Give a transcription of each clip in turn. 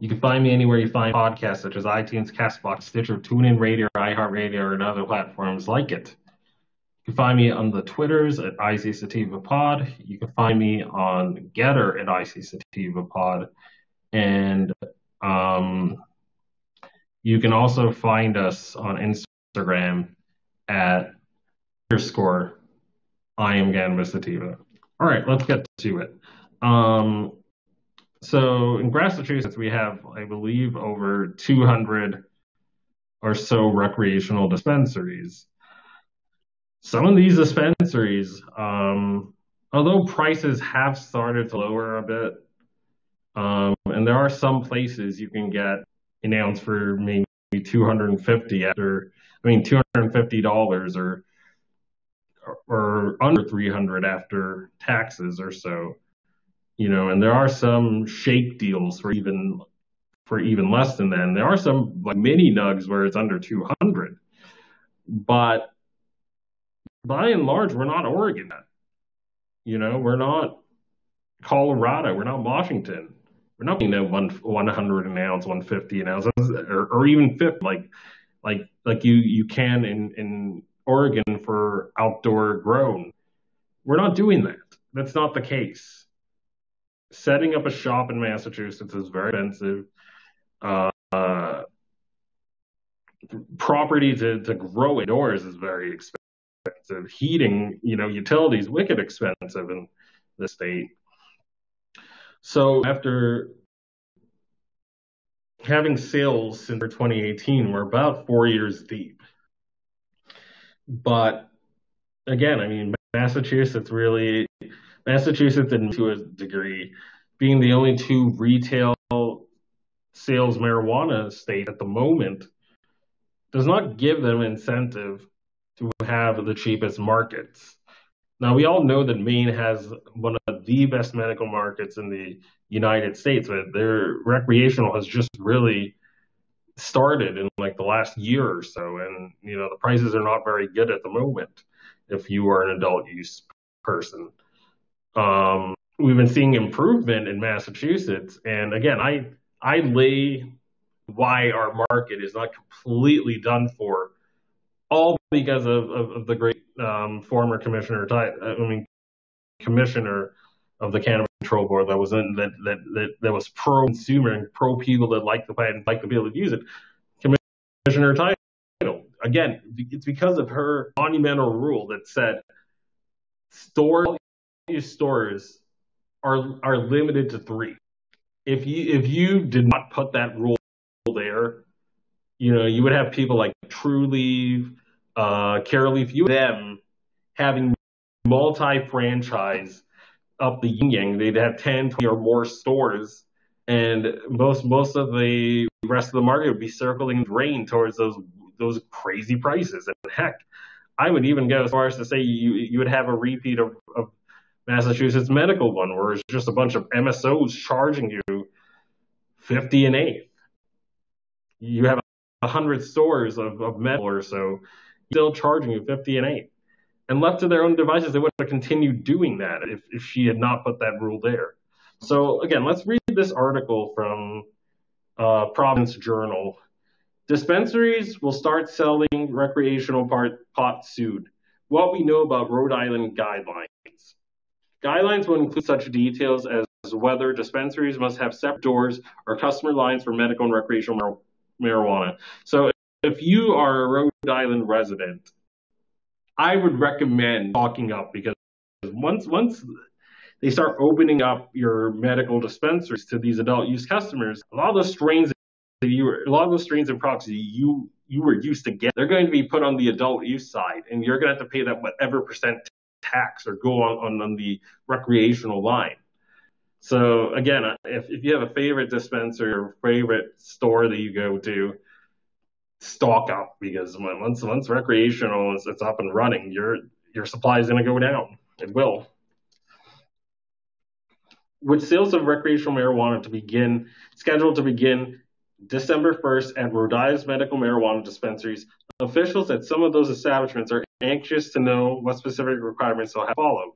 You can find me anywhere you find podcasts, such as iTunes, Castbox, Stitcher, TuneIn Radio, iHeartRadio, and other platforms like it. You can find me on the Twitters at IC Sativa Pod. You can find me on Gettr at IC Sativa Pod. And um, you can also find us on Instagram at underscore I am Cannabis Sativa. All right, let's get to it. Um, so in Massachusetts, we have, I believe, over 200 or so recreational dispensaries. Some of these dispensaries, um, although prices have started to lower a bit, um, and there are some places you can get an ounce for maybe 250 after, I mean, $250 or or under 300 after taxes or so you know, and there are some shake deals for even for even less than that. And there are some like mini nugs where it's under 200. But by and large, we're not Oregon. You know, we're not Colorado. We're not Washington. We're not you know one 100 an ounce, 150 an ounce, or, or even 50 like like like you you can in in Oregon for outdoor grown. We're not doing that. That's not the case setting up a shop in Massachusetts is very expensive. Uh, uh, property to, to grow indoors is very expensive. Heating, you know, utilities wicked expensive in the state. So after having sales since 2018, we're about four years deep. But again, I mean, Massachusetts really, Massachusetts, and to a degree, being the only two retail sales marijuana state at the moment, does not give them incentive to have the cheapest markets. Now, we all know that Maine has one of the best medical markets in the United States, but their recreational has just really started in like the last year or so. And, you know, the prices are not very good at the moment if you are an adult use person. Um, we've been seeing improvement in Massachusetts. And again, I, I lay why our market is not completely done for all because of, of, of the great um, former commissioner, I mean, commissioner of the Cannabis Control Board that was in that that that, that was pro consumer and pro people that like the plant and like to be able to use it. Commissioner Title. Again, it's because of her monumental rule that said stores are are limited to three. If you if you did not put that rule there, you know, you would have people like Trulieve, uh, Curaleaf, you them having multi-franchise up the yin yang. They'd have 10, 20 or more stores, and most most of the rest of the market would be circling drain towards those those crazy prices. And heck, I would even go as far as to say you you would have a repeat of, of Massachusetts medical one, where it's just a bunch of MSOs charging you fifty and eighth. You have a hundred stores of, of medical or so, still charging you fifty and eighth and left to their own devices, they would have continued doing that if, if she had not put that rule there. So again, let's read this article from uh, Providence Journal. Dispensaries will start selling recreational pot soon. What we know about Rhode Island guidelines. Guidelines will include such details as whether dispensaries must have separate doors or customer lines for medical and recreational marijuana. So if you are a Rhode Island resident I would recommend talking up because once once they start opening up your medical dispensaries to these adult use customers, a lot of those strains that you a lot of those strains and products you you were used to get, they're going to be put on the adult use side, and you're going to have to pay that whatever percent tax or go on, on, the recreational line. So again, if, if you have a favorite dispenser or favorite store that you go to, stock up because once once recreational is it's up and running, your your supply is going to go down. It will. With sales of recreational marijuana to begin scheduled to begin December 1st at Rhode Island's medical marijuana dispensaries, officials at some of those establishments are anxious to know what specific requirements they'll have follow.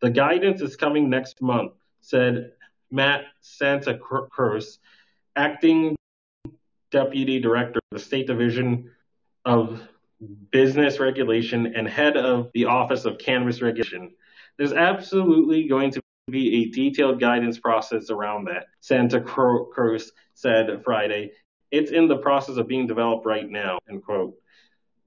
The guidance is coming next month, said Matt Santacroce, acting Deputy Director of the State Division of Business Regulation and head of the Office of Cannabis Regulation. There's absolutely going to be a detailed guidance process around that, Santacroce said Friday. It's in the process of being developed right now, end quote.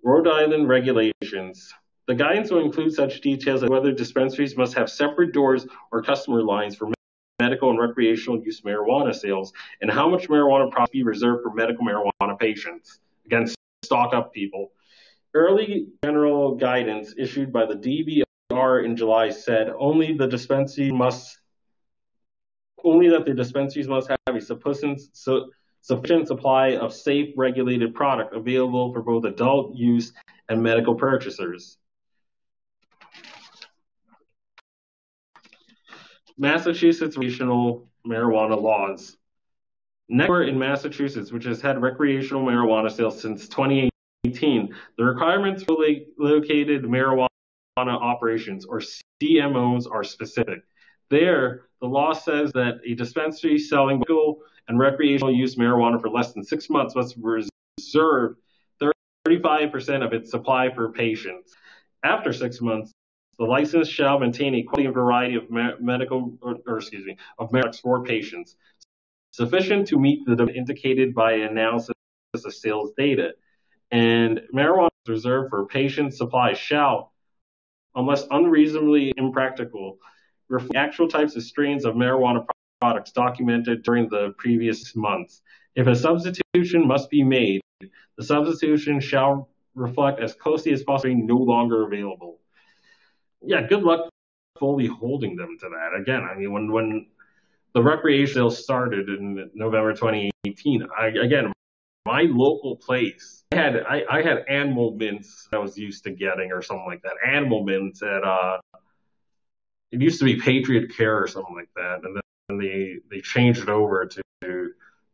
Rhode Island regulations. The guidance will include such details as whether dispensaries must have separate doors or customer lines for medical and recreational use marijuana sales, and how much marijuana products be reserved for medical marijuana patients. Again, stock up people. Early general guidance issued by the DBR in July said only the dispensary must only that the dispensaries must have a sufficient, sufficient supply of safe regulated product available for both adult use and medical purchasers. Massachusetts recreational marijuana laws. Next, in Massachusetts, which has had recreational marijuana sales since 2018, the requirements for located marijuana operations, or CMOs, are specific. There, the law says that a dispensary selling and recreational use marijuana for less than six months must reserve 35% of its supply for patients. After six months, the license shall maintain a quality and variety of medical, or, or, excuse me, of marijuana for patients, sufficient to meet the indicated by analysis of sales data. And marijuana reserved for patient supply shall, unless unreasonably impractical, reflect actual types of strains of marijuana products documented during the previous months. If a substitution must be made, the substitution shall reflect as closely as possible no longer available. yeah, good luck fully holding them to that. Again, I mean, when when the recreational started in November 2018, I, again, my local place I had I, I had animal mints I was used to getting or something like that. Animal mints at uh, it used to be Patriot Care or something like that, and then they they changed it over to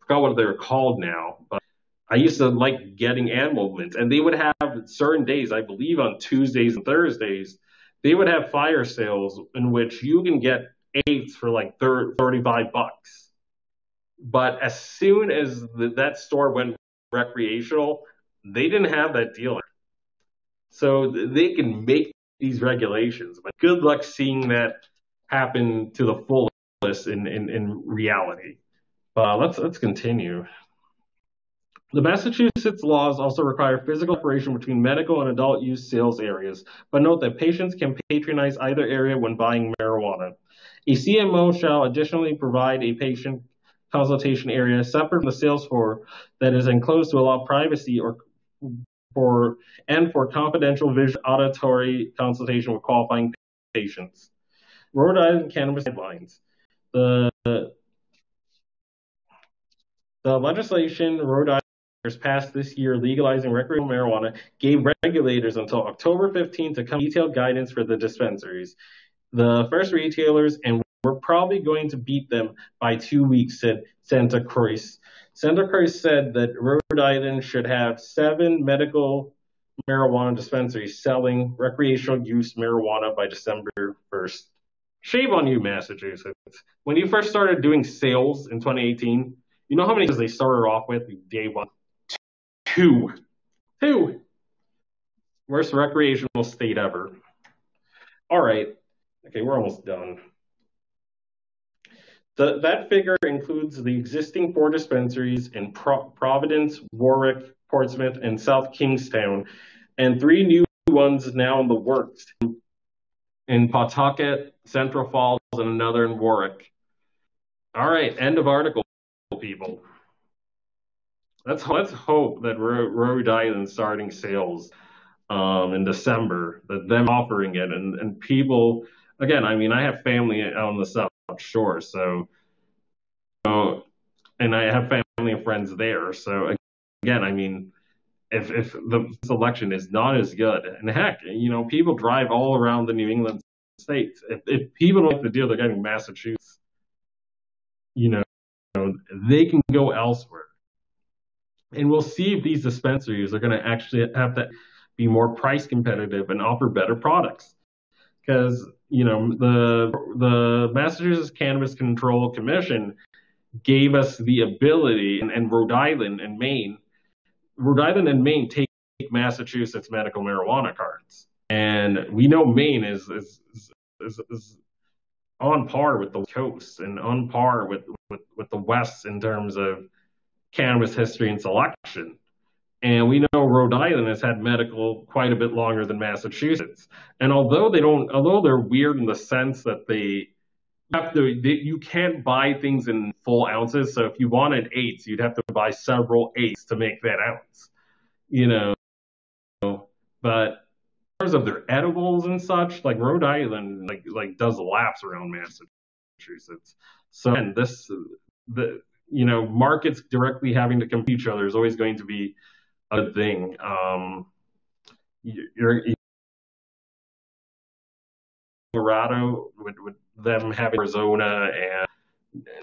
forgot what they were called now, but I used to like getting animal mints, and they would have certain days, I believe on Tuesdays and Thursdays, they would have fire sales in which you can get eights for like 30, 35 bucks. But as soon as the, that store went recreational, they didn't have that deal. So they can make these regulations, but good luck seeing that happen to the fullest in, in, in reality. But let's let's continue. The Massachusetts laws also require physical separation between medical and adult use sales areas, but note that patients can patronize either area when buying marijuana. A CMO shall additionally provide a patient consultation area separate from the sales floor that is enclosed to allow privacy or for and for confidential visual auditory consultation with qualifying patients. Rhode Island cannabis guidelines. The the legislation Rhode Island passed this year legalizing recreational marijuana gave regulators until October 15 to come detailed guidance for the dispensaries. The first retailers, and we're probably going to beat them by two weeks, said Santacroce. Santa Cruz said that Rhode Island should have seven medical marijuana dispensaries selling recreational use marijuana by December 1st. Shame on you, Massachusetts. When you first started doing sales in 2018, you know how many they started off with day one? Two. Two. Worst recreational state ever. All right. Okay, we're almost done. The, that figure includes the existing four dispensaries in Pro- Providence, Warwick, Portsmouth, and South Kingstown, and three new ones now in the works in Pawtucket, Central Falls, and another in Warwick. All right, end of article, people let's let's hope that Rhode Island starting sales um, in December, that them offering it, and and people again. I mean, I have family on the South Shore, so, so and I have family and friends there. So again, I mean, if if the selection is not as good, and heck, you know, people drive all around the New England states. If if people don't like the deal they're getting Massachusetts, you know, they can go elsewhere and we'll see if these dispensaries are going to actually have to be more price competitive and offer better products. Because you know the the Massachusetts Cannabis Control Commission gave us the ability, and, and Rhode Island and Maine, Rhode Island and Maine take Massachusetts medical marijuana cards, and we know Maine is is, is, is on par with the coast and on par with, with, with the West in terms of cannabis history and selection. And we know Rhode Island has had medical quite a bit longer than Massachusetts. And although they don't, although they're weird in the sense that they have to, you can't buy things in full ounces. So if you wanted eights, you'd have to buy several eights to make that ounce, you know. But in terms of their edibles and such, like Rhode Island, like like does laps around Massachusetts. So and this the you know, markets directly having to compete each other is always going to be a thing. Um, you're, Colorado with, with them having Arizona and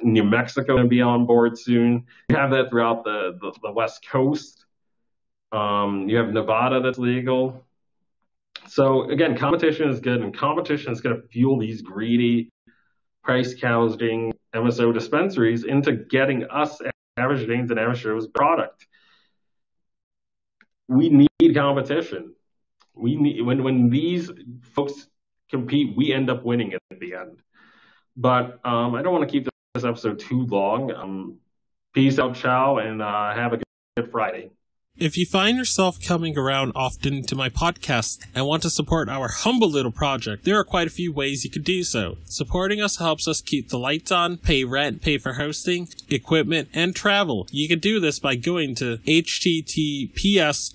New Mexico to be on board soon. You have that throughout the, the, the West Coast. Um, you have Nevada that's legal. So again, competition is good, and competition is going to fuel these greedy, price gouging MSO dispensaries into getting us average Danes and average Joe's product. We need competition. We need when when these folks compete, we end up winning it at the end. But um, I don't want to keep this episode too long. Um, peace out, ciao, and uh, have a good Friday. If you find yourself coming around often to my podcast and want to support our humble little project, there are quite a few ways you could do so. Supporting us helps us keep the lights on, pay rent, pay for hosting, equipment, and travel. You can do this by going to https